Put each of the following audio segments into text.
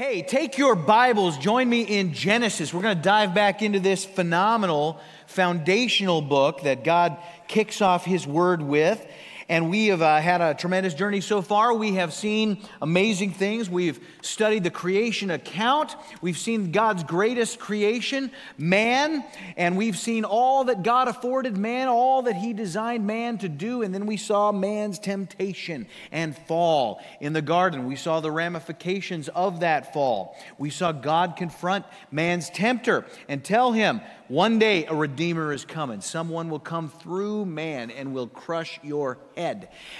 Hey, take your Bibles, join me in Genesis. We're going to dive back into this phenomenal foundational book that God kicks off His Word with. And we have uh, had a tremendous journey so far. We have seen amazing things. We've studied the creation account. We've seen God's greatest creation, man. And we've seen all that God afforded man, all that He designed man to do. And then we saw man's temptation and fall in the garden. We saw the ramifications of that fall. We saw God confront man's tempter and tell him, one day a Redeemer is coming. Someone will come through man and will crush your head.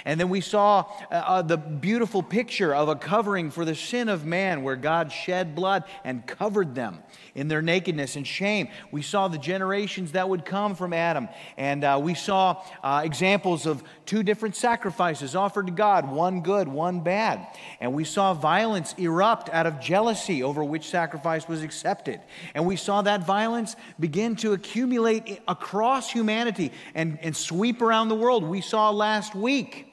And then we saw uh, uh, the beautiful picture of a covering for the sin of man where God shed blood and covered them in their nakedness and shame. We saw the generations that would come from Adam. And uh, we saw uh, examples of two different sacrifices offered to God one good, one bad. And we saw violence erupt out of jealousy over which sacrifice was accepted. And we saw that violence begin to accumulate across humanity and, and sweep around the world. We saw last week.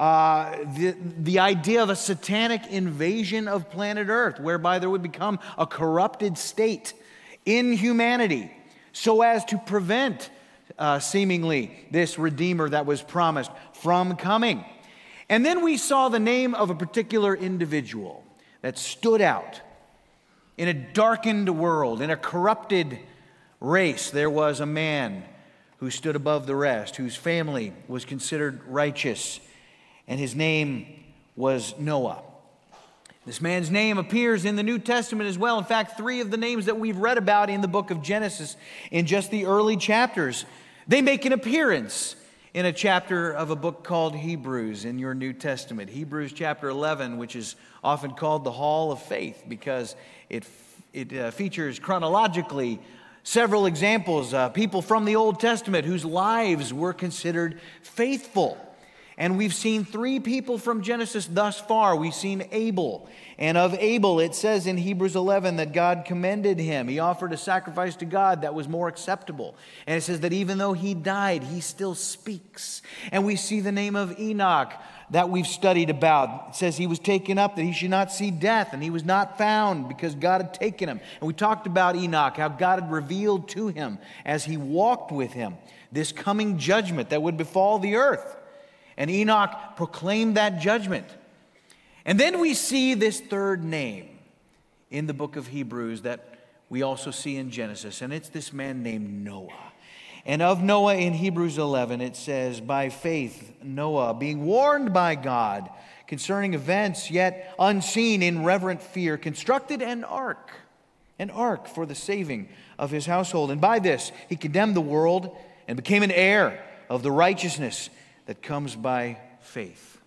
Uh, the, the idea of a satanic invasion of planet Earth, whereby there would become a corrupted state in humanity so as to prevent uh, seemingly this Redeemer that was promised from coming. And then we saw the name of a particular individual that stood out in a darkened world, in a corrupted race. There was a man who stood above the rest, whose family was considered righteous and his name was Noah. This man's name appears in the New Testament as well. In fact, three of the names that we've read about in the book of Genesis in just the early chapters, they make an appearance in a chapter of a book called Hebrews in your New Testament. Hebrews chapter 11, which is often called the Hall of Faith because it, it uh, features chronologically several examples, uh, people from the Old Testament whose lives were considered faithful. And we've seen three people from Genesis thus far. We've seen Abel. And of Abel, it says in Hebrews 11 that God commended him. He offered a sacrifice to God that was more acceptable. And it says that even though he died, he still speaks. And we see the name of Enoch that we've studied about. It says he was taken up that he should not see death, and he was not found because God had taken him. And we talked about Enoch, how God had revealed to him as he walked with him this coming judgment that would befall the earth. And Enoch proclaimed that judgment. And then we see this third name in the book of Hebrews that we also see in Genesis, and it's this man named Noah. And of Noah in Hebrews 11, it says, By faith, Noah, being warned by God concerning events yet unseen in reverent fear, constructed an ark, an ark for the saving of his household. And by this, he condemned the world and became an heir of the righteousness that comes by faith.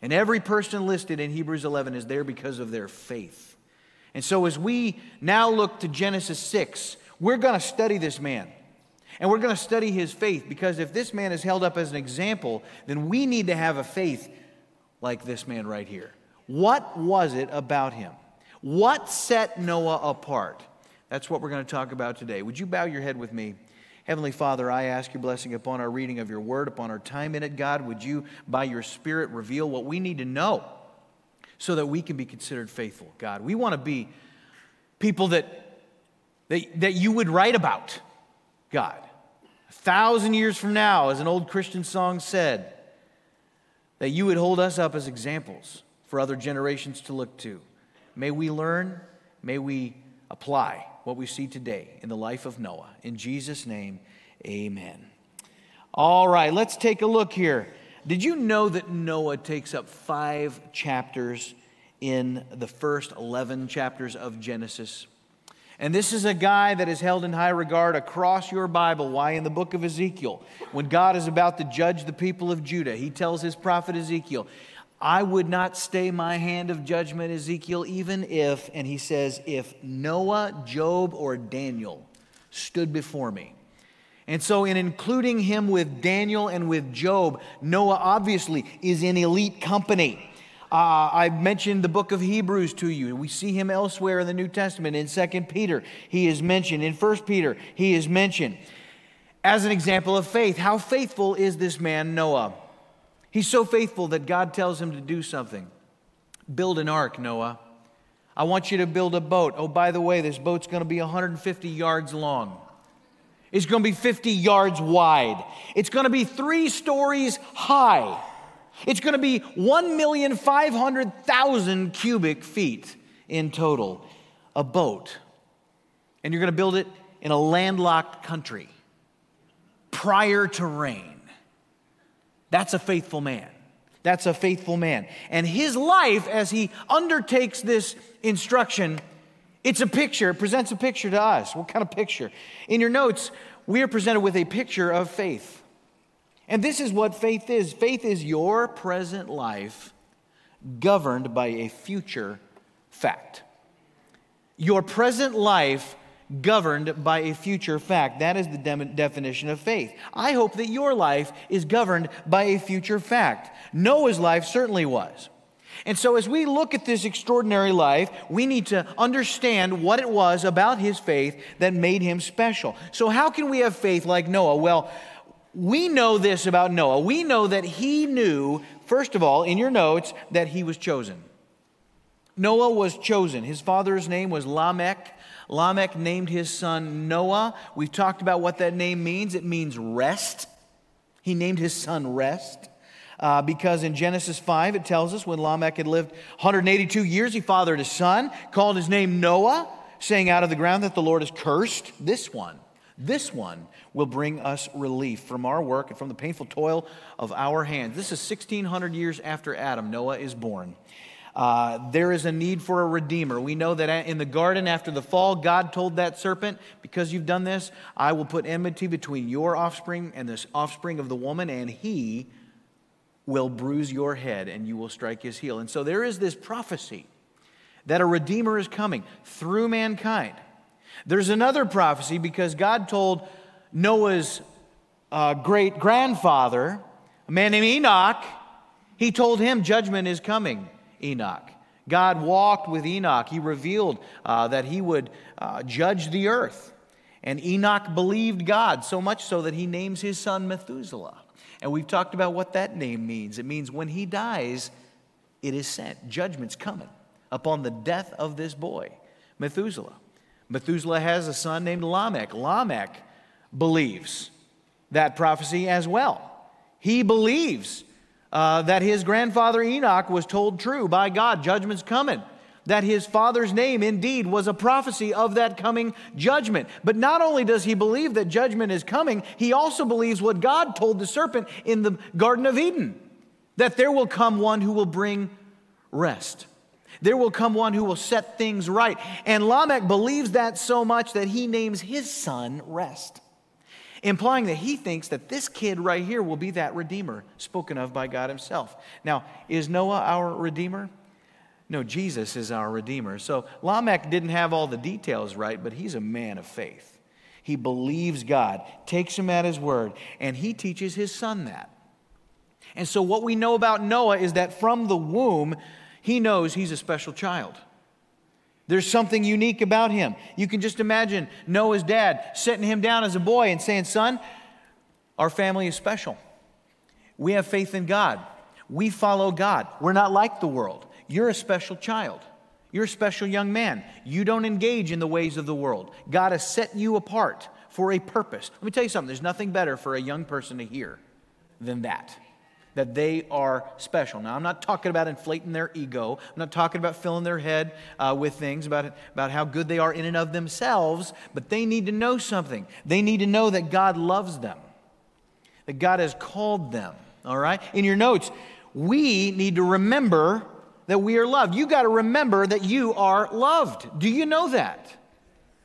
And every person listed in Hebrews 11 is there because of their faith. And so, as we now look to Genesis 6, we're going to study this man. And we're going to study his faith because if this man is held up as an example, then we need to have a faith like this man right here. What was it about him? What set Noah apart? That's what we're going to talk about today. Would you bow your head with me? Heavenly Father, I ask your blessing upon our reading of your word, upon our time in it, God. Would you, by your Spirit, reveal what we need to know so that we can be considered faithful, God? We want to be people that, that, that you would write about, God. A thousand years from now, as an old Christian song said, that you would hold us up as examples for other generations to look to. May we learn, may we apply what we see today in the life of Noah. In Jesus' name, amen. All right, let's take a look here. Did you know that Noah takes up five chapters in the first 11 chapters of Genesis? And this is a guy that is held in high regard across your Bible. Why? In the book of Ezekiel, when God is about to judge the people of Judah, he tells his prophet Ezekiel, I would not stay my hand of judgment, Ezekiel, even if, and he says, if Noah, Job, or Daniel stood before me. And so, in including him with Daniel and with Job, Noah obviously is in elite company. Uh, I mentioned the book of Hebrews to you. We see him elsewhere in the New Testament. In 2 Peter, he is mentioned. In 1 Peter, he is mentioned. As an example of faith, how faithful is this man, Noah? He's so faithful that God tells him to do something. Build an ark, Noah. I want you to build a boat. Oh, by the way, this boat's going to be 150 yards long. It's going to be 50 yards wide. It's going to be three stories high. It's going to be 1,500,000 cubic feet in total. A boat. And you're going to build it in a landlocked country prior to rain. That's a faithful man. That's a faithful man. And his life, as he undertakes this instruction, it's a picture, it presents a picture to us. What kind of picture? In your notes, we are presented with a picture of faith. And this is what faith is faith is your present life governed by a future fact. Your present life governed by a future fact. That is the de- definition of faith. I hope that your life is governed by a future fact. Noah's life certainly was. And so, as we look at this extraordinary life, we need to understand what it was about his faith that made him special. So, how can we have faith like Noah? Well, we know this about Noah. We know that he knew, first of all, in your notes, that he was chosen. Noah was chosen. His father's name was Lamech. Lamech named his son Noah. We've talked about what that name means. It means rest. He named his son Rest. Uh, because in Genesis 5, it tells us when Lamech had lived 182 years, he fathered a son, called his name Noah, saying out of the ground that the Lord has cursed this one. This one will bring us relief from our work and from the painful toil of our hands. This is 1600 years after Adam. Noah is born. Uh, there is a need for a redeemer. We know that in the garden after the fall, God told that serpent, Because you've done this, I will put enmity between your offspring and this offspring of the woman, and he will bruise your head and you will strike his heel. And so there is this prophecy that a redeemer is coming through mankind. There's another prophecy because God told Noah's uh, great grandfather, a man named Enoch, he told him judgment is coming. Enoch. God walked with Enoch. He revealed uh, that he would uh, judge the earth. And Enoch believed God so much so that he names his son Methuselah. And we've talked about what that name means. It means when he dies, it is sent. Judgment's coming upon the death of this boy, Methuselah. Methuselah has a son named Lamech. Lamech believes that prophecy as well. He believes uh, that his grandfather Enoch was told true by God, judgment's coming. That his father's name indeed was a prophecy of that coming judgment. But not only does he believe that judgment is coming, he also believes what God told the serpent in the Garden of Eden that there will come one who will bring rest. There will come one who will set things right. And Lamech believes that so much that he names his son Rest implying that he thinks that this kid right here will be that redeemer spoken of by God himself. Now, is Noah our redeemer? No, Jesus is our redeemer. So Lamech didn't have all the details right, but he's a man of faith. He believes God, takes him at his word, and he teaches his son that. And so, what we know about Noah is that from the womb, he knows he's a special child. There's something unique about him. You can just imagine Noah's dad setting him down as a boy and saying, Son, our family is special. We have faith in God. We follow God. We're not like the world. You're a special child. You're a special young man. You don't engage in the ways of the world. God has set you apart for a purpose. Let me tell you something there's nothing better for a young person to hear than that that they are special. Now, I'm not talking about inflating their ego. I'm not talking about filling their head uh, with things about, about how good they are in and of themselves, but they need to know something. They need to know that God loves them, that God has called them, all right? In your notes, we need to remember that we are loved. You got to remember that you are loved. Do you know that?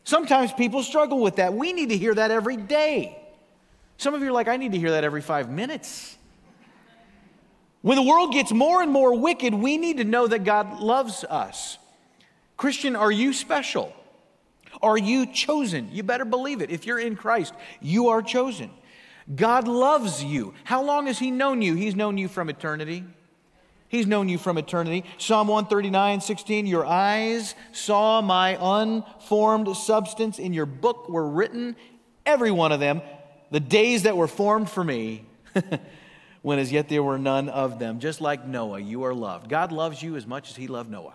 Sometimes people struggle with that. We need to hear that every day. Some of you are like, I need to hear that every five minutes. When the world gets more and more wicked, we need to know that God loves us. Christian, are you special? Are you chosen? You better believe it. If you're in Christ, you are chosen. God loves you. How long has He known you? He's known you from eternity. He's known you from eternity. Psalm 139, 16, your eyes saw my unformed substance. In your book were written, every one of them, the days that were formed for me. when as yet there were none of them. Just like Noah, you are loved. God loves you as much as he loved Noah.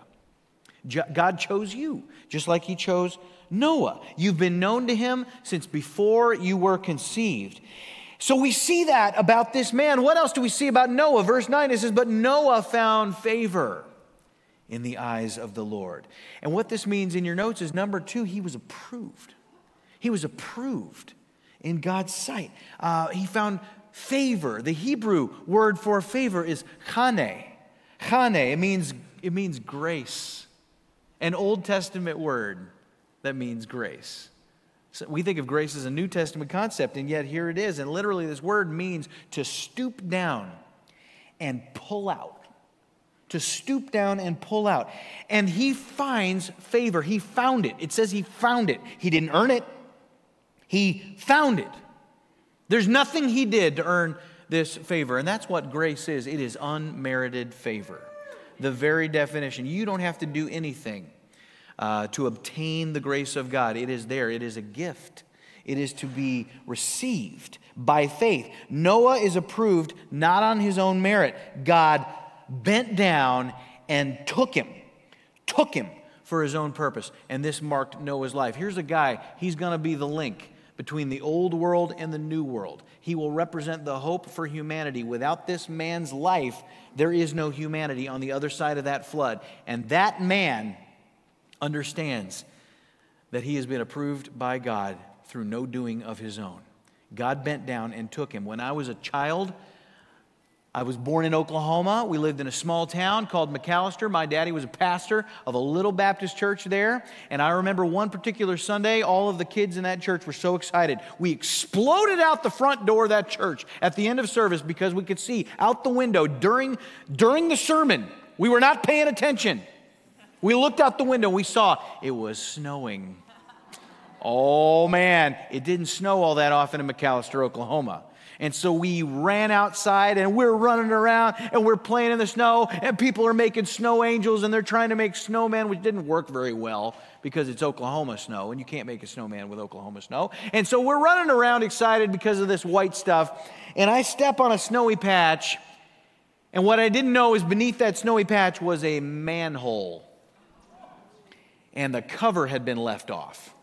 God chose you, just like He chose Noah. You've been known to Him since before you were conceived. So we see that about this man. What else do we see about Noah? Verse 9 it says, But Noah found favor in the eyes of the Lord. And what this means in your notes is number two, he was approved. He was approved in God's sight. Uh, he found favor. The Hebrew word for favor is chane. Chane, it means, it means grace, an Old Testament word that means grace. So we think of grace as a New Testament concept, and yet here it is. And literally, this word means to stoop down and pull out. To stoop down and pull out. And he finds favor. He found it. It says he found it. He didn't earn it, he found it. There's nothing he did to earn this favor. And that's what grace is it is unmerited favor. The very definition. You don't have to do anything uh, to obtain the grace of God. It is there, it is a gift. It is to be received by faith. Noah is approved not on his own merit. God bent down and took him, took him for his own purpose. And this marked Noah's life. Here's a guy, he's going to be the link between the old world and the new world. He will represent the hope for humanity. Without this man's life, there is no humanity on the other side of that flood. And that man understands that he has been approved by God through no doing of his own. God bent down and took him. When I was a child, I was born in Oklahoma. We lived in a small town called McAlester. My daddy was a pastor of a little Baptist church there. And I remember one particular Sunday, all of the kids in that church were so excited. We exploded out the front door of that church at the end of service because we could see out the window during, during the sermon. We were not paying attention. We looked out the window, we saw it was snowing. Oh man, it didn't snow all that often in McAlester, Oklahoma. And so we ran outside and we're running around and we're playing in the snow and people are making snow angels and they're trying to make snowmen, which didn't work very well because it's Oklahoma snow and you can't make a snowman with Oklahoma snow. And so we're running around excited because of this white stuff. And I step on a snowy patch. And what I didn't know is beneath that snowy patch was a manhole and the cover had been left off.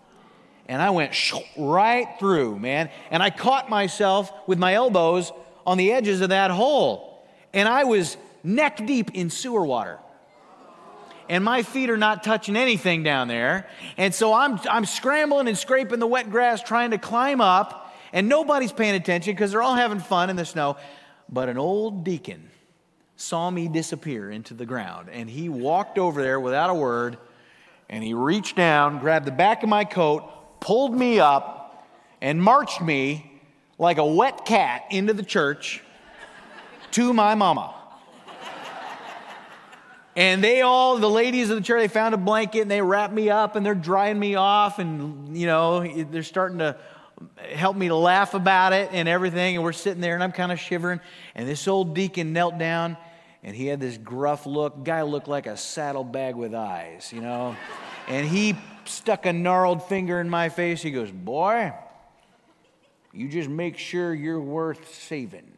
And I went right through, man. And I caught myself with my elbows on the edges of that hole. And I was neck deep in sewer water. And my feet are not touching anything down there. And so I'm, I'm scrambling and scraping the wet grass trying to climb up. And nobody's paying attention because they're all having fun in the snow. But an old deacon saw me disappear into the ground. And he walked over there without a word and he reached down, grabbed the back of my coat, pulled me up, and marched me like a wet cat into the church to my mama. And they all, the ladies of the church, they found a blanket and they wrapped me up and they're drying me off and, you know, they're starting to help me to laugh about it and everything. And we're sitting there and I'm kind of shivering. And this old deacon knelt down and he had this gruff look. Guy looked like a saddlebag with eyes, you know. and he stuck a gnarled finger in my face. He goes, Boy, you just make sure you're worth saving.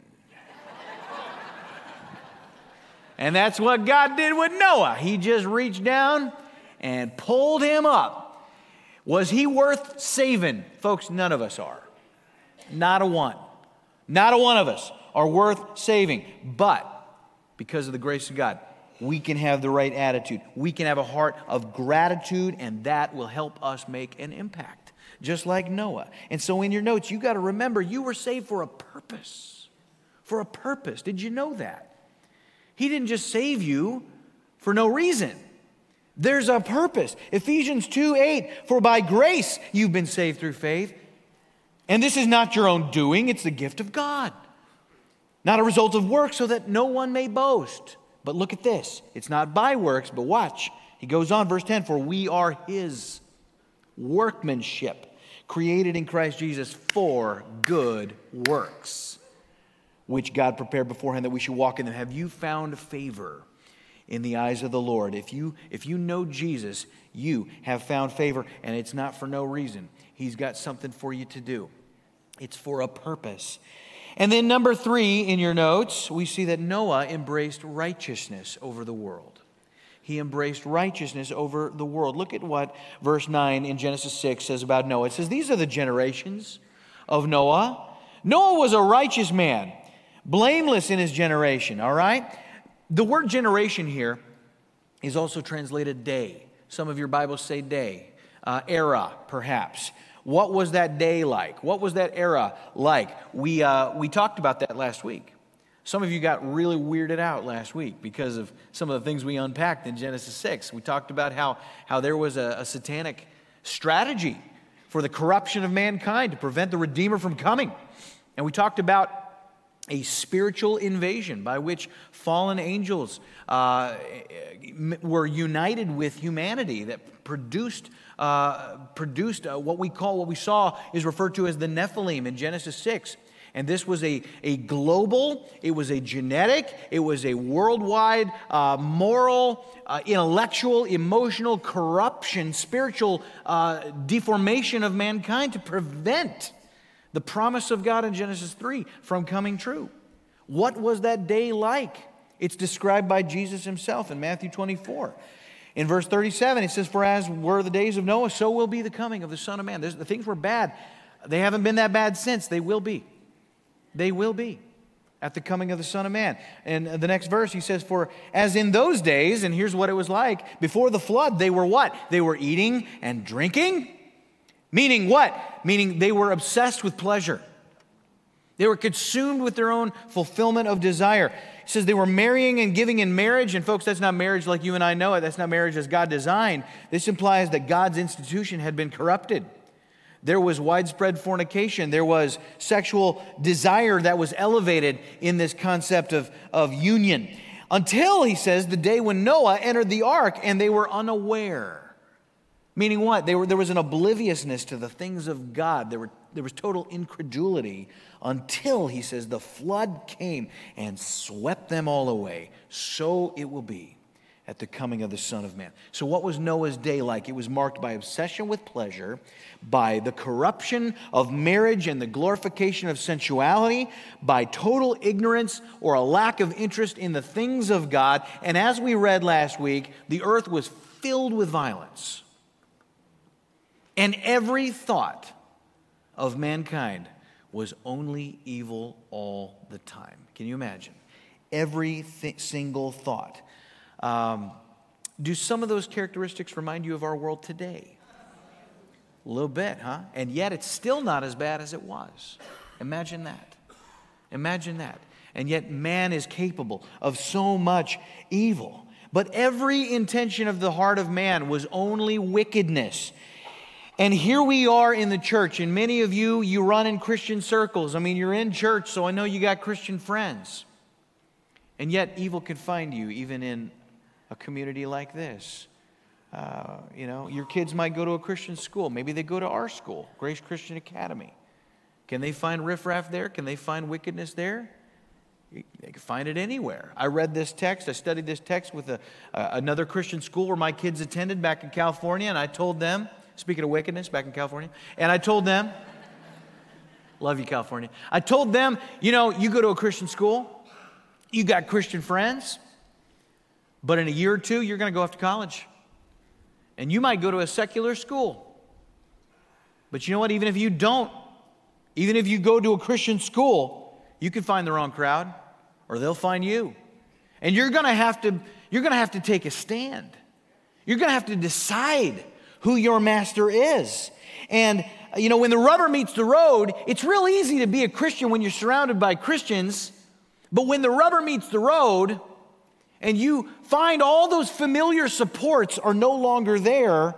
and that's what God did with Noah. He just reached down and pulled him up. Was he worth saving? Folks, none of us are. Not a one. Not a one of us are worth saving. But because of the grace of God. We can have the right attitude. We can have a heart of gratitude, and that will help us make an impact, just like Noah. And so, in your notes, you got to remember you were saved for a purpose. For a purpose. Did you know that? He didn't just save you for no reason. There's a purpose. Ephesians 2 8, for by grace you've been saved through faith. And this is not your own doing, it's the gift of God not a result of work, so that no one may boast. But look at this it's not by works, but watch. He goes on, verse 10 For we are his workmanship, created in Christ Jesus for good works, which God prepared beforehand that we should walk in them. Have you found favor? in the eyes of the Lord. If you if you know Jesus, you have found favor and it's not for no reason. He's got something for you to do. It's for a purpose. And then, number three in your notes, we see that Noah embraced righteousness over the world. he embraced righteousness over the world. Look at what verse 9 in Genesis 6 says about Noah. It says, These are the generations of Noah. Noah was a righteous man, blameless in his generation, all right? The word generation here is also translated day. Some of your Bibles say day, uh, era, perhaps. What was that day like? What was that era like? We, uh, we talked about that last week. Some of you got really weirded out last week because of some of the things we unpacked in Genesis 6. We talked about how, how there was a, a satanic strategy for the corruption of mankind to prevent the Redeemer from coming. And we talked about a spiritual invasion by which fallen angels uh, were united with humanity that produced, uh, produced uh, what we call, what we saw is referred to as the Nephilim in Genesis 6. And this was a, a global, it was a genetic, it was a worldwide uh, moral, uh, intellectual, emotional corruption, spiritual deformation of mankind to prevent the promise of God in Genesis 3 from coming true. What was that day like? It's described by Jesus himself in Matthew 24. In verse 37, it says, For as were the days of Noah, so will be the coming of the Son of Man. There's, the things were bad. They haven't been that bad since. They will be. They will be at the coming of the Son of Man. And the next verse, he says, For as in those days, and here's what it was like before the flood, they were what? They were eating and drinking. Meaning what? Meaning they were obsessed with pleasure. They were consumed with their own fulfillment of desire. He says they were marrying and giving in marriage. And folks, that's not marriage like you and I know it. That's not marriage as God designed. This implies that God's institution had been corrupted. There was widespread fornication. There was sexual desire that was elevated in this concept of, of union. Until, he says, the day when Noah entered the ark and they were unaware. Meaning what? Were, there was an obliviousness to the things of God. There, were, there was total incredulity until, he says, the flood came and swept them all away. So it will be at the coming of the Son of Man. So, what was Noah's day like? It was marked by obsession with pleasure, by the corruption of marriage and the glorification of sensuality, by total ignorance or a lack of interest in the things of God. And as we read last week, the earth was filled with violence. And every thought of mankind was only evil all the time. Can you imagine? Every th- single thought. Um, do some of those characteristics remind you of our world today? A little bit, huh? And yet it's still not as bad as it was. Imagine that. Imagine that. And yet man is capable of so much evil. But every intention of the heart of man was only wickedness. And here we are in the church, and many of you, you run in Christian circles. I mean, you're in church, so I know you got Christian friends. And yet, evil can find you even in a community like this. Uh, you know, your kids might go to a Christian school. Maybe they go to our school, Grace Christian Academy. Can they find riffraff there? Can they find wickedness there? They can find it anywhere. I read this text. I studied this text with a, uh, another Christian school where my kids attended back in California, and I told them, speaking of wickedness, back in California, and I told them, love you, California. I told them, you know, you go to a Christian school, you got Christian friends, but in a year or two, you're going to go off to college. And you might go to a secular school. But you know what? Even if you don't, even if you go to a Christian school, you can find the wrong crowd or they'll find you. And you're going to have to you're going to have to take a stand. You're going to have to decide who your master is. And you know, when the rubber meets the road, it's real easy to be a Christian when you're surrounded by Christians. But when the rubber meets the road, and you find all those familiar supports are no longer there,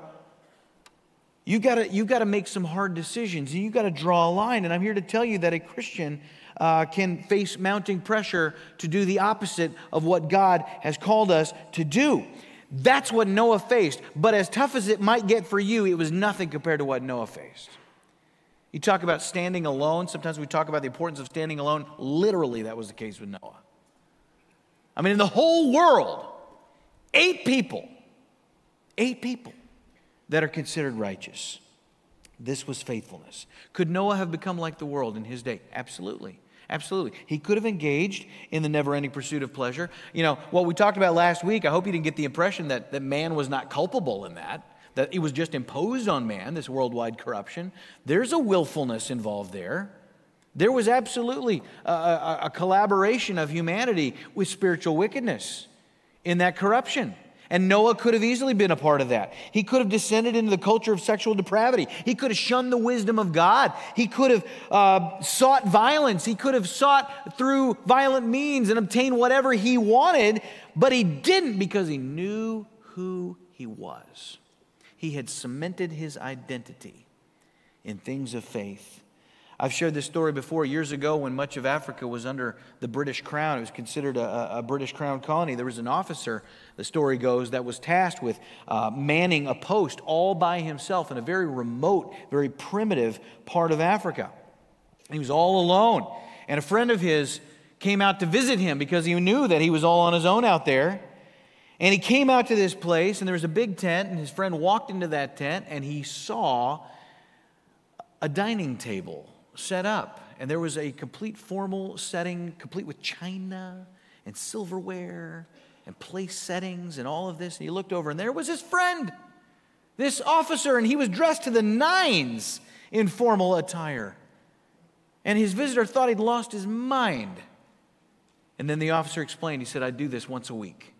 you gotta, you gotta make some hard decisions and you gotta draw a line. And I'm here to tell you that a Christian uh, can face mounting pressure to do the opposite of what God has called us to do. That's what Noah faced. But as tough as it might get for you, it was nothing compared to what Noah faced. You talk about standing alone. Sometimes we talk about the importance of standing alone. Literally, that was the case with Noah. I mean, in the whole world, eight people, eight people that are considered righteous. This was faithfulness. Could Noah have become like the world in his day? Absolutely. Absolutely. He could have engaged in the never ending pursuit of pleasure. You know, what we talked about last week, I hope you didn't get the impression that, that man was not culpable in that, that it was just imposed on man, this worldwide corruption. There's a willfulness involved there. There was absolutely a, a, a collaboration of humanity with spiritual wickedness in that corruption. And Noah could have easily been a part of that. He could have descended into the culture of sexual depravity. He could have shunned the wisdom of God. He could have uh, sought violence. He could have sought through violent means and obtained whatever he wanted, but he didn't because he knew who he was. He had cemented his identity in things of faith I've shared this story before years ago when much of Africa was under the British crown. It was considered a, a British crown colony. There was an officer, the story goes, that was tasked with uh, manning a post all by himself in a very remote, very primitive part of Africa. He was all alone. And a friend of his came out to visit him because he knew that he was all on his own out there. And he came out to this place, and there was a big tent, and his friend walked into that tent, and he saw a dining table set up. And there was a complete formal setting, complete with china and silverware and place settings and all of this. And he looked over, and there was his friend, this officer, and he was dressed to the nines in formal attire. And his visitor thought he'd lost his mind. And then the officer explained, he said, I do this once a week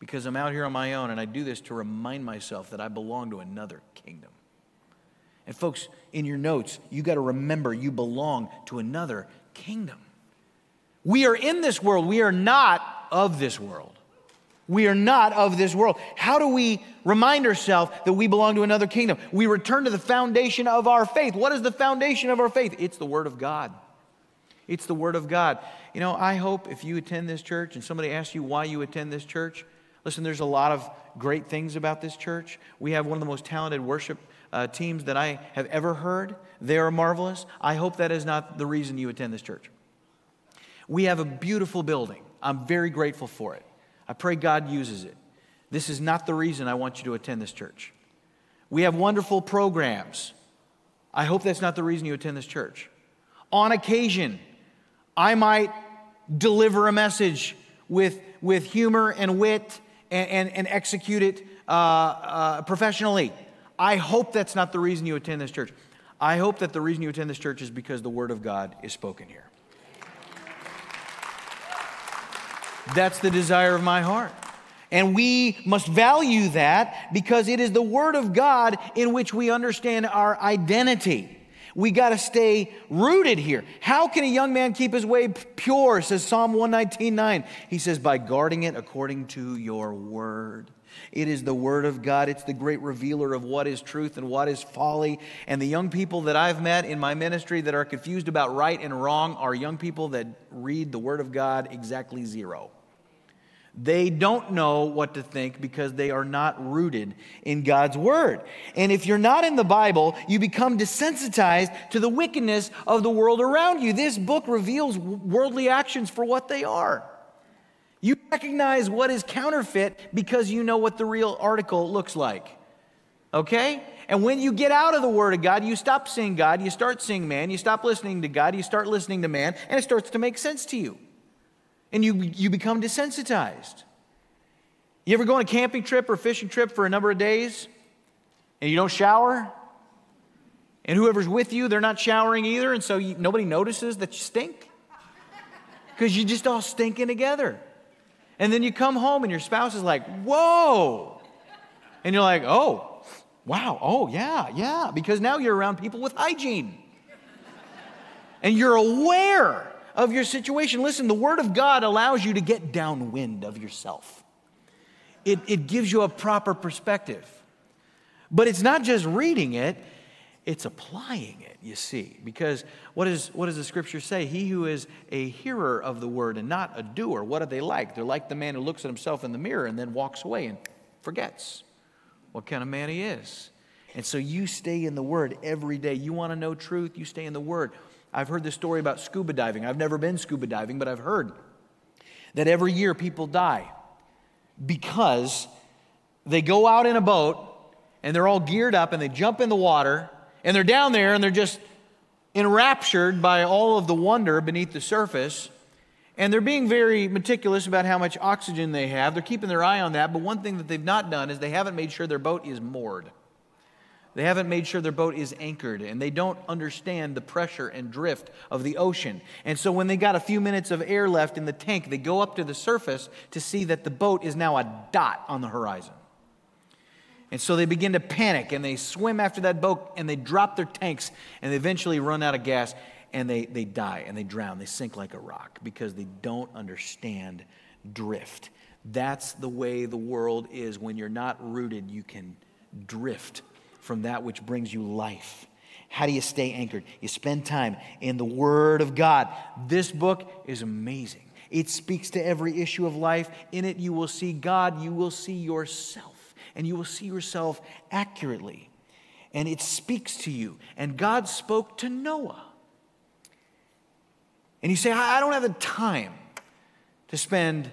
because I'm out here on my own, and I do this to remind myself that I belong to another kingdom. And folks, in your notes, you got to remember you belong to another kingdom. We are in this world, we are not of this world. We are not of this world. How do we remind ourselves that we belong to another kingdom? We return to the foundation of our faith. What is the foundation of our faith? It's the Word of God. It's the Word of God. You know, I hope if you attend this church and somebody asks you why you attend this church, listen, there's a lot of great things about this church. We have one of the most talented worship uh, teams that I have ever heard. They are marvelous. I hope that is not the reason you attend this church. We have a beautiful building. I'm very grateful for it. I pray God uses it. This is not the reason I want you to attend this church. We have wonderful programs. I hope that's not the reason you attend this church. On occasion, I might deliver a message with, with humor and wit and, and, and execute it uh, uh, professionally. I hope that's not the reason you attend this church. I hope that the reason you attend this church is because the Word of God is spoken here. That's the desire of my heart. And we must value that because it is the Word of God in which we understand our identity. We got to stay rooted here. How can a young man keep his way pure? Says Psalm 119:9. He says, by guarding it according to your word. It is the Word of God. It's the great revealer of what is truth and what is folly. And the young people that I've met in my ministry that are confused about right and wrong are young people that read the Word of God exactly zero. They don't know what to think because they are not rooted in God's Word. And if you're not in the Bible, you become desensitized to the wickedness of the world around you. This book reveals worldly actions for what they are. You recognize what is counterfeit because you know what the real article looks like. Okay? And when you get out of the Word of God, you stop seeing God, you start seeing man, you stop listening to God, you start listening to man, and it starts to make sense to you. And you, you become desensitized. You ever go on a camping trip or fishing trip for a number of days and you don't shower? And whoever's with you, they're not showering either, and so you, nobody notices that you stink? Because you're just all stinking together. And then you come home and your spouse is like, whoa. And you're like, oh, wow, oh, yeah, yeah. Because now you're around people with hygiene. And you're aware of your situation. Listen, the Word of God allows you to get downwind of yourself, it, it gives you a proper perspective. But it's not just reading it, it's applying it, you see. Because what, is, what does the scripture say? He who is a hearer of the word and not a doer, what are they like? They're like the man who looks at himself in the mirror and then walks away and forgets what kind of man he is. And so you stay in the word every day. You want to know truth, you stay in the word. I've heard this story about scuba diving. I've never been scuba diving, but I've heard that every year people die because they go out in a boat and they're all geared up and they jump in the water and they're down there and they're just enraptured by all of the wonder beneath the surface. And they're being very meticulous about how much oxygen they have. They're keeping their eye on that. But one thing that they've not done is they haven't made sure their boat is moored. They haven't made sure their boat is anchored, and they don't understand the pressure and drift of the ocean. And so, when they got a few minutes of air left in the tank, they go up to the surface to see that the boat is now a dot on the horizon. And so they begin to panic and they swim after that boat and they drop their tanks and they eventually run out of gas and they, they die and they drown. They sink like a rock because they don't understand drift. That's the way the world is. When you're not rooted, you can drift from that which brings you life. How do you stay anchored? You spend time in the Word of God. This book is amazing. It speaks to every issue of life. In it, you will see God, you will see yourself, and you will see yourself accurately. And it speaks to you. And God spoke to Noah. And you say, I don't have the time to spend,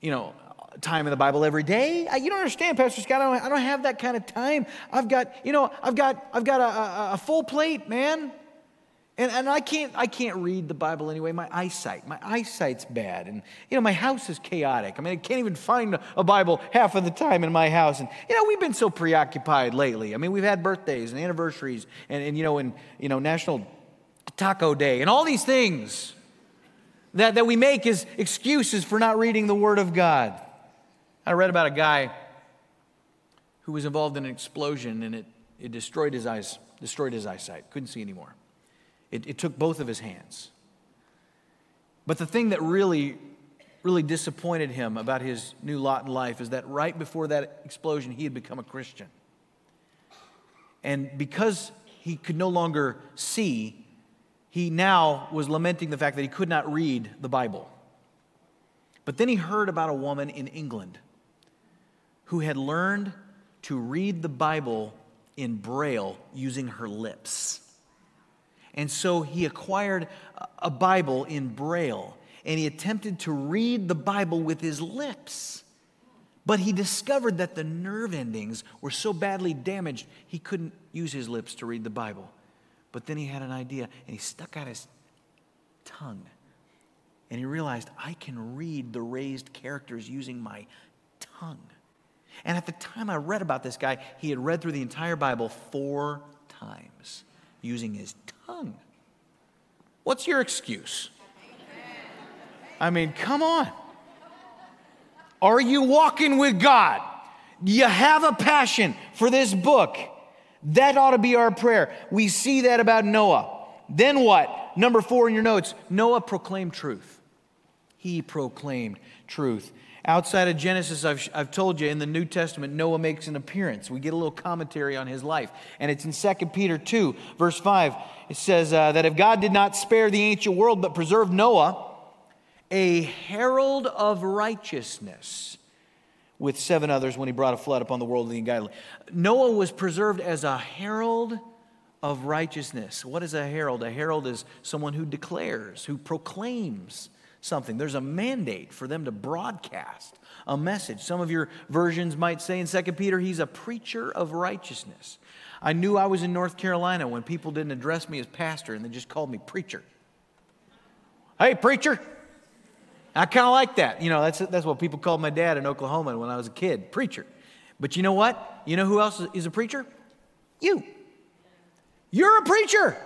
you know, time in the Bible every day. You don't understand, Pastor Scott. I don't, I don't have that kind of time. I've got, you know, I've got, I've got a, a, a full plate, man. And, and I, can't, I can't read the Bible anyway. My eyesight, my eyesight's bad. And, you know, my house is chaotic. I mean, I can't even find a Bible half of the time in my house. And, you know, we've been so preoccupied lately. I mean, we've had birthdays and anniversaries and, and you know, and, you know, National Taco Day and all these things that, that we make as excuses for not reading the Word of God. I read about a guy who was involved in an explosion and it, it destroyed his eyes, destroyed his eyesight, couldn't see anymore. It, it took both of his hands. But the thing that really, really disappointed him about his new lot in life is that right before that explosion, he had become a Christian. And because he could no longer see, he now was lamenting the fact that he could not read the Bible. But then he heard about a woman in England who had learned to read the Bible in Braille using her lips. And so he acquired a Bible in Braille and he attempted to read the Bible with his lips. But he discovered that the nerve endings were so badly damaged he couldn't use his lips to read the Bible. But then he had an idea and he stuck out his tongue. And he realized, I can read the raised characters using my tongue. And at the time I read about this guy, he had read through the entire Bible four times using his tongue. What's your excuse? I mean, come on. Are you walking with God? You have a passion for this book. That ought to be our prayer. We see that about Noah. Then what? Number four in your notes Noah proclaimed truth. He proclaimed truth. Outside of Genesis, I've, I've told you in the New Testament, Noah makes an appearance. We get a little commentary on his life. And it's in 2 Peter 2, verse 5. It says uh, that if God did not spare the ancient world but preserved Noah, a herald of righteousness, with seven others when he brought a flood upon the world of the ungodly. Noah was preserved as a herald of righteousness. What is a herald? A herald is someone who declares, who proclaims something. There's a mandate for them to broadcast a message. Some of your versions might say in 2 Peter, he's a preacher of righteousness. I knew I was in North Carolina when people didn't address me as pastor and they just called me preacher. Hey, preacher. I kind of like that. You know, that's, that's what people called my dad in Oklahoma when I was a kid preacher. But you know what? You know who else is a preacher? You. You're a preacher.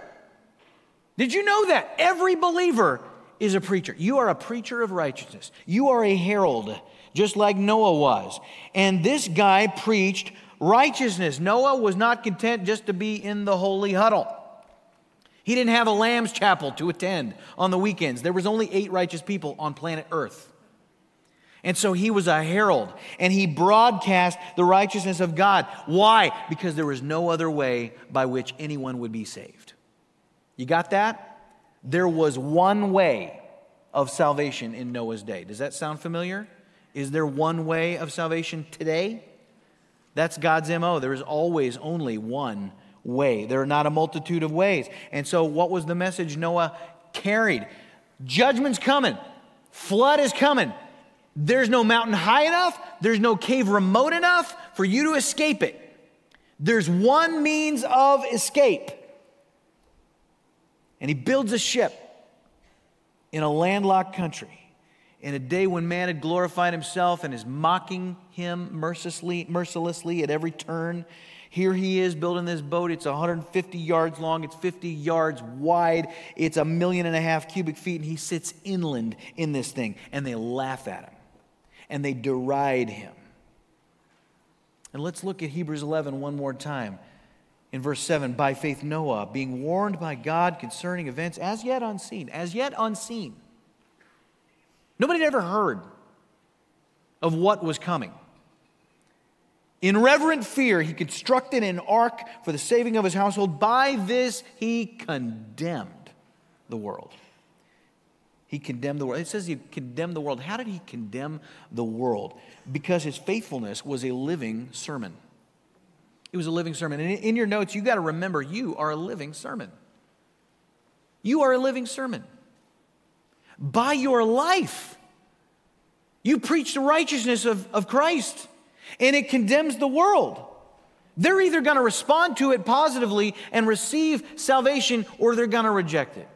Did you know that? Every believer is a preacher. You are a preacher of righteousness. You are a herald, just like Noah was. And this guy preached righteousness. Noah was not content just to be in the holy huddle. He didn't have a lamb's chapel to attend on the weekends. There was only eight righteous people on planet Earth. And so he was a herald and he broadcast the righteousness of God. Why? Because there was no other way by which anyone would be saved. You got that? There was one way of salvation in Noah's day. Does that sound familiar? Is there one way of salvation today? That's God's MO. There is always only one way. There are not a multitude of ways. And so, what was the message Noah carried? Judgment's coming, flood is coming. There's no mountain high enough, there's no cave remote enough for you to escape it. There's one means of escape And he builds a ship in a landlocked country in a day when man had glorified himself and is mocking him mercilessly, mercilessly at every turn. Here he is building this boat. It's 150 yards long, it's 50 yards wide, it's a million and a half cubic feet, and he sits inland in this thing. And they laugh at him and they deride him. And let's look at Hebrews 11 one more time. In verse 7, by faith, Noah, being warned by God concerning events as yet unseen, as yet unseen. Nobody had ever heard of what was coming. In reverent fear, he constructed an ark for the saving of his household. By this, he condemned the world. He condemned the world. It says he condemned the world. How did he condemn the world? Because his faithfulness was a living sermon. It was a living sermon. And in your notes, you got to remember you are a living sermon. You are a living sermon. By your life, you preach the righteousness of, of Christ, and it condemns the world. They're either going to respond to it positively and receive salvation, or they're going to reject it.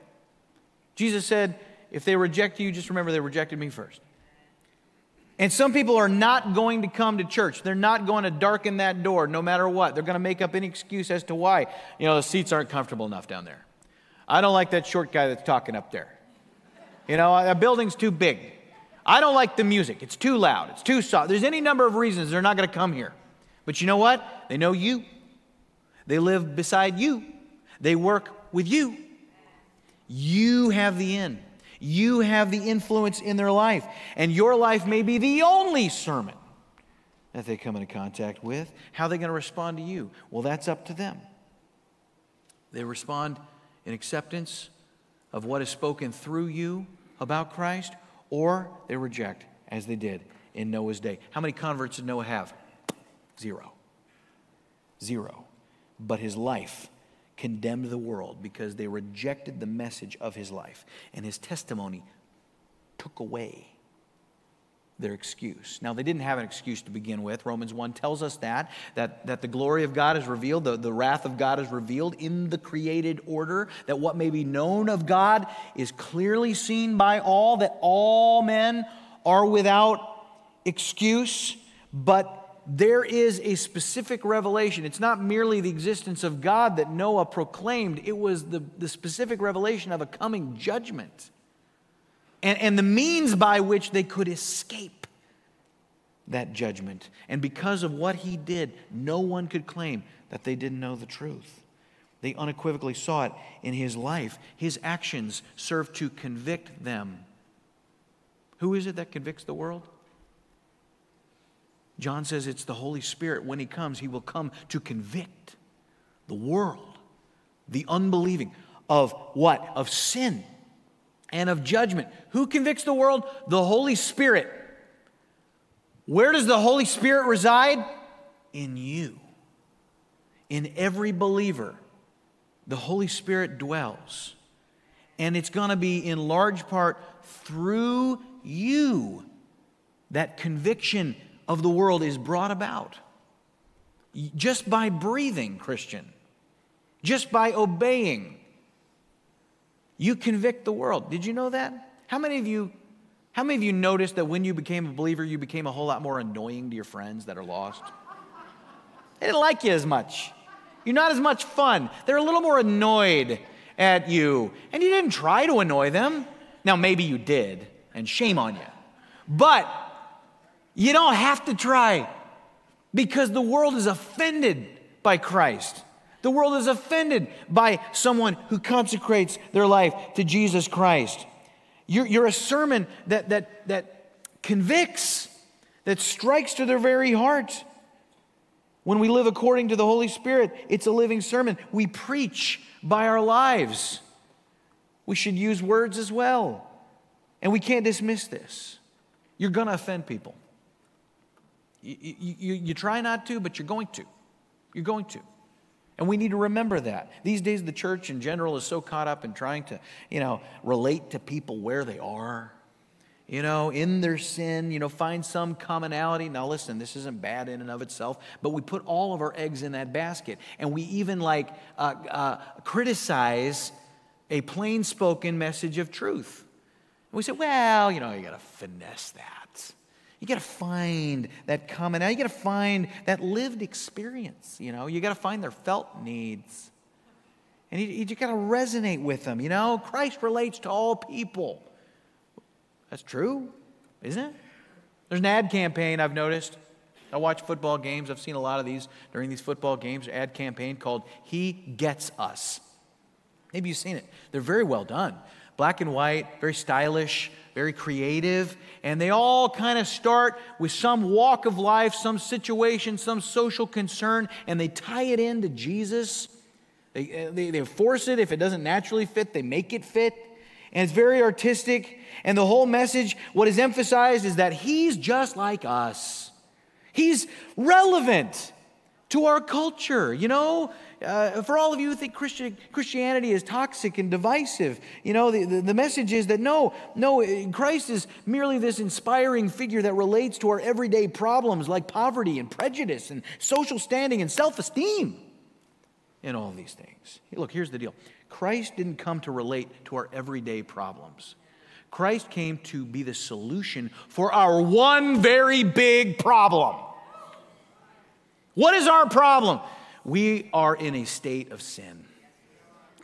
Jesus said, if they reject you, just remember they rejected me first. And some people are not going to come to church. They're not going to darken that door no matter what. They're going to make up any excuse as to why. You know, the seats aren't comfortable enough down there. I don't like that short guy that's talking up there. You know, a building's too big. I don't like the music. It's too loud. It's too soft. There's any number of reasons they're not going to come here. But you know what? They know you. They live beside you. They work with you. You have the in. You have the influence in their life. And your life may be the only sermon that they come into contact with. How are they going to respond to you? Well, that's up to them. They respond in acceptance of what is spoken through you about Christ, or they reject, as they did in Noah's day. How many converts did Noah have? Zero. Zero. But his life condemned the world because they rejected the message of his life, and his testimony took away their excuse. Now, they didn't have an excuse to begin with. Romans 1 tells us that, that, that the glory of God is revealed, the, the wrath of God is revealed in the created order, that what may be known of God is clearly seen by all, that all men are without excuse, but there is a specific revelation. It's not merely the existence of God that Noah proclaimed, it was the, the specific revelation of a coming judgment and, and the means by which they could escape that judgment. And because of what he did, no one could claim that they didn't know the truth. They unequivocally saw it in his life. His actions served to convict them. Who is it that convicts the world? John says it's the Holy Spirit. When He comes, He will come to convict the world, the unbelieving, of what? Of sin and of judgment. Who convicts the world? The Holy Spirit. Where does the Holy Spirit reside? In you. In every believer, the Holy Spirit dwells. And it's going to be in large part through you that conviction of the world is brought about. Just by breathing, Christian, just by obeying, you convict the world. Did you know that? How many of you how many of you noticed that when you became a believer, you became a whole lot more annoying to your friends that are lost? They didn't like you as much. You're not as much fun. They're a little more annoyed at you. And you didn't try to annoy them. Now, maybe you did, and shame on you. But you don't have to try because the world is offended by Christ. The world is offended by someone who consecrates their life to Jesus Christ. You're, you're a sermon that, that, that convicts, that strikes to their very heart. When we live according to the Holy Spirit, it's a living sermon. We preach by our lives. We should use words as well. And we can't dismiss this. You're going to offend people. You, you, you try not to, but you're going to. You're going to. And we need to remember that. These days, the church in general is so caught up in trying to, you know, relate to people where they are, you know, in their sin, you know, find some commonality. Now, listen, this isn't bad in and of itself, but we put all of our eggs in that basket. And we even like uh, uh, criticize a plain spoken message of truth. And we say, well, you know, you got to finesse that. You got to find that common. You got to find that lived experience. You know, you got to find their felt needs. And you, you got to resonate with them. You know, Christ relates to all people. That's true, isn't it? There's an ad campaign I've noticed. I watch football games. I've seen a lot of these during these football games. Ad campaign called He Gets Us. Maybe you've seen it. They're very well done. Black and white, very stylish, very creative. And they all kind of start with some walk of life, some situation, some social concern, and they tie it into Jesus. They, eh, they, they force it. If it doesn't naturally fit, they make it fit. And it's very artistic. And the whole message, what is emphasized is that he's just like us. He's relevant to our culture. You know, uh, for all of you who think Christian, Christianity is toxic and divisive, you know, the, the, the, message is that no, no, Christ is merely this inspiring figure that relates to our everyday problems like poverty and prejudice and social standing and self esteem and all these things. Look, here's the deal Christ didn't come to relate to our everyday problems. Christ came to be the solution for our one very big problem. What is our problem? We are in a state of sin.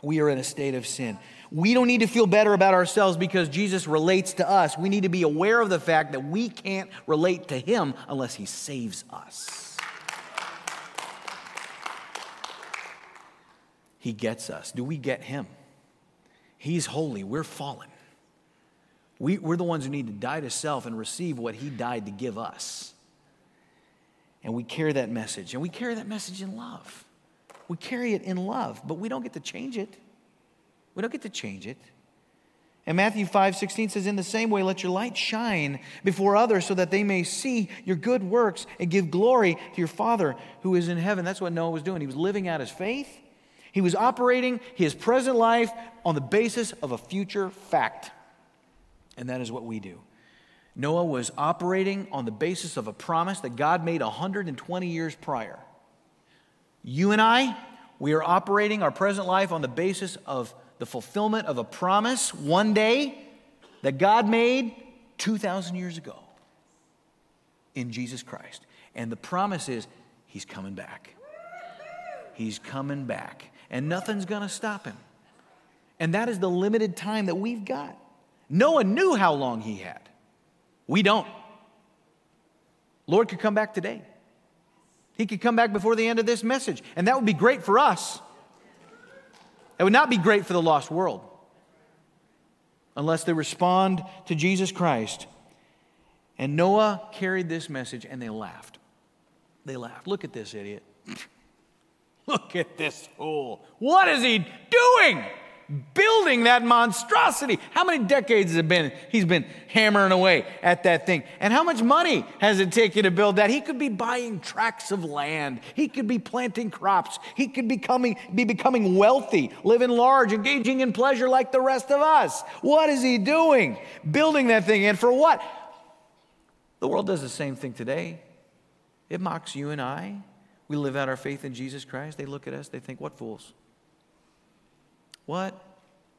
We are in a state of sin. We don't need to feel better about ourselves because Jesus relates to us. We need to be aware of the fact that we can't relate to Him unless He saves us. He gets us. Do we get Him? He's holy, we're fallen. We, we're the ones who need to die to self and receive what He died to give us. And we carry that message. And we carry that message in love. We carry it in love, but we don't get to change it. We don't get to change it. And Matthew 5 16 says, In the same way, let your light shine before others so that they may see your good works and give glory to your Father who is in heaven. That's what Noah was doing. He was living out his faith, he was operating his present life on the basis of a future fact. And that is what we do. Noah was operating on the basis of a promise that God made 120 years prior. You and I, we are operating our present life on the basis of the fulfillment of a promise one day that God made 2,000 years ago in Jesus Christ. And the promise is He's coming back. He's coming back. And nothing's going to stop Him. And that is the limited time that we've got. Noah knew how long he had. We don't. Lord could come back today. He could come back before the end of this message, and that would be great for us. It would not be great for the lost world unless they respond to Jesus Christ. And Noah carried this message and they laughed. They laughed. Look at this idiot. Look at this fool. What is he doing? Building that monstrosity. How many decades has it been? He's been hammering away at that thing. And how much money has it taken to build that? He could be buying tracts of land. He could be planting crops. He could be becoming, be becoming wealthy, living large, engaging in pleasure like the rest of us. What is he doing? Building that thing. And for what? The world does the same thing today. It mocks you and I. We live out our faith in Jesus Christ. They look at us, they think, what fools? What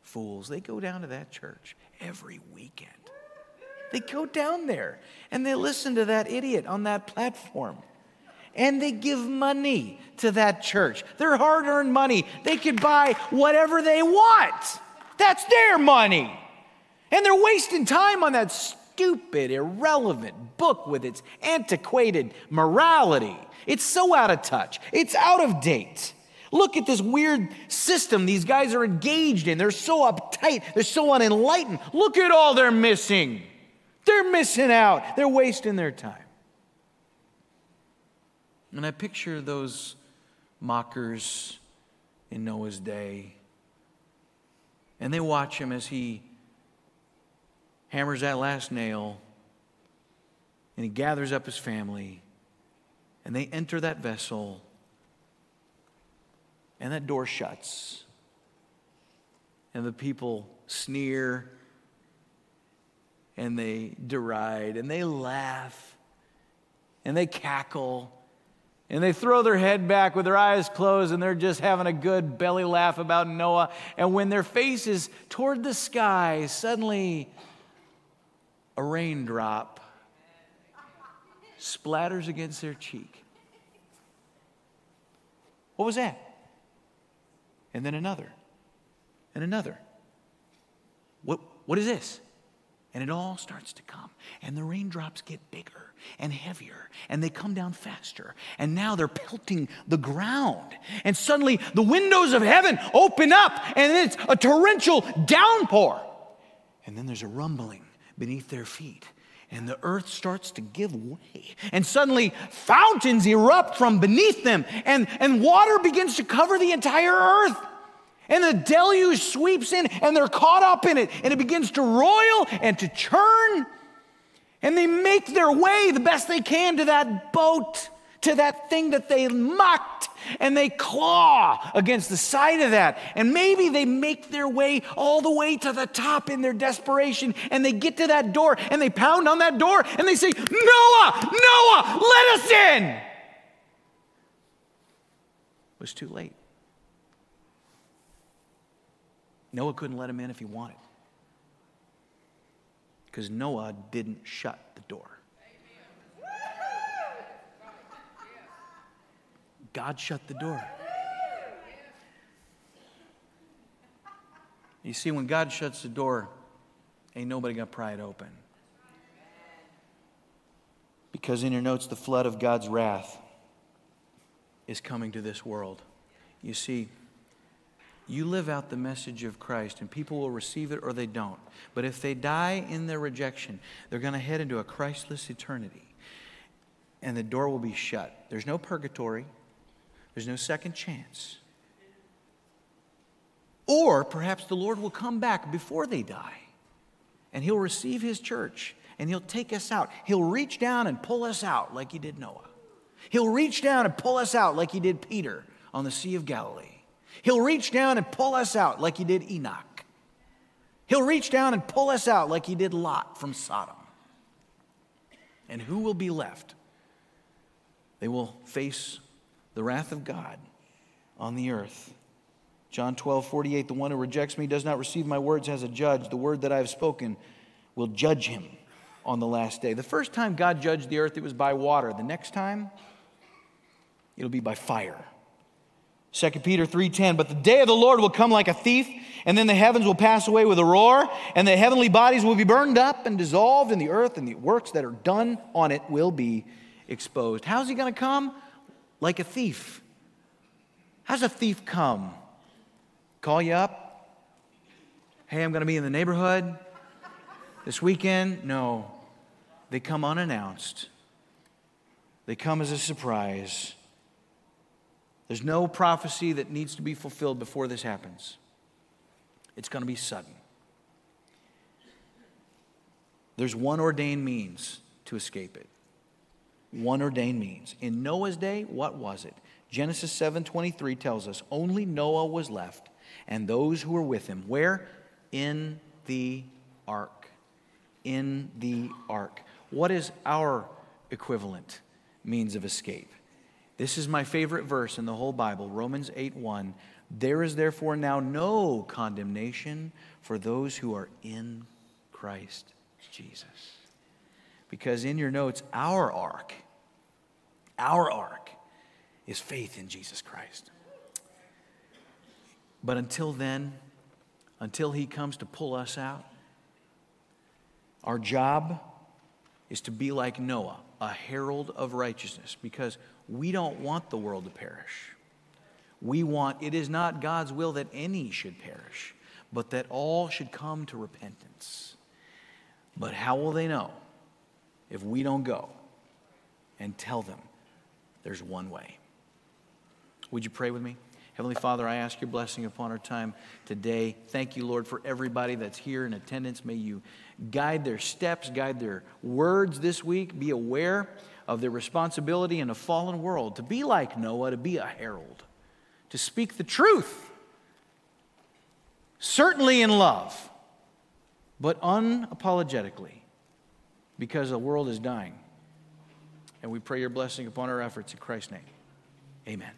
fools? They go down to that church every weekend. They go down there and they listen to that idiot on that platform. And they give money to that church. Their hard earned money. They could buy whatever they want. That's their money. And they're wasting time on that stupid, irrelevant book with its antiquated morality. It's so out of touch, it's out of date. Look at this weird system these guys are engaged in. They're so uptight, they're so unenlightened. Look at all they're missing. They're missing out, they're wasting their time. And I picture those mockers in Noah's day, and they watch him as he hammers that last nail and he gathers up his family and they enter that vessel and that door shuts. And the people sneer and they deride and they laugh and they cackle And they throw their head back with their eyes closed and they're just having a good belly laugh about Noah. And when their face is toward the sky, suddenly a raindrop splatters against their cheek. What was that? And then another, and another. What, what is this? And it all starts to come. And the raindrops get bigger and heavier, and they come down faster. And now they're pelting the ground. And suddenly the windows of heaven open up, and it's a torrential downpour. And then there's a rumbling beneath their feet. And the earth starts to give way. And suddenly, fountains erupt from beneath them, and, and water begins to cover the entire earth. And the deluge sweeps in, and they're caught up in it, and it begins to roil and to churn. And they make their way the best they can to that boat, to that thing that they mocked, and they claw against the side of that. And maybe they make their way all the way to the top in their desperation, and they get to that door, and they pound on that door, and they say, Noah, Noah, let us in. It was too late. Noah couldn't let him in if he wanted. Because Noah didn't shut the door. God shut the door. You see, when God shuts the door, ain't nobody gonna pry it open. Because in your notes, the flood of God's wrath is coming to this world. You see, you live out the message of Christ, and people will receive it or they don't. But if they die in their rejection, they're going to head into a Christless eternity, and the door will be shut. There's no purgatory, there's no second chance. Or perhaps the Lord will come back before they die, and He'll receive His church, and He'll take us out. He'll reach down and pull us out like He did Noah. He'll reach down and pull us out like He did Peter on the Sea of Galilee. He'll reach down and pull us out like he did Enoch. He'll reach down and pull us out like he did Lot from Sodom. And who will be left? They will face the wrath of God on the earth. John 12, 48, the one who rejects me does not receive my words as a judge. The word that I have spoken will judge him on the last day. The first time God judged the earth, it was by water. The next time, it'll be by fire. 2 Peter 3:10 But the day of the Lord will come like a thief and then the heavens will pass away with a roar and the heavenly bodies will be burned up and dissolved in the earth and the works that are done on it will be exposed. How's he going to come? Like a thief. How's a thief come? Call you up? Hey, I'm going to be in the neighborhood this weekend? No. They come unannounced. They come as a surprise. There's no prophecy that needs to be fulfilled before this happens. It's going to be sudden. There's one ordained means to escape it. One ordained means. In Noah's day, what was it? Genesis 7:23 tells us only Noah was left and those who were with him. Where? In the ark. In the ark. What is our equivalent means of escape? This is my favorite verse in the whole Bible, Romans 8 1. There is therefore now no condemnation for those who are in Christ Jesus. Because in your notes, our ark, our ark is faith in Jesus Christ. But until then, until he comes to pull us out, our job is to be like Noah, a herald of righteousness, because we don't want the world to perish. We want, it is not God's will that any should perish, but that all should come to repentance. But how will they know if we don't go and tell them there's one way? Would you pray with me? Heavenly Father, I ask your blessing upon our time today. Thank you, Lord, for everybody that's here in attendance. May you guide their steps, guide their words this week. Be aware of their responsibility in a fallen world to be like Noah, to be a herald, to speak the truth, certainly in love, but unapologetically, because the world is dying. And we pray your blessing upon our efforts in Christ's name. Amen.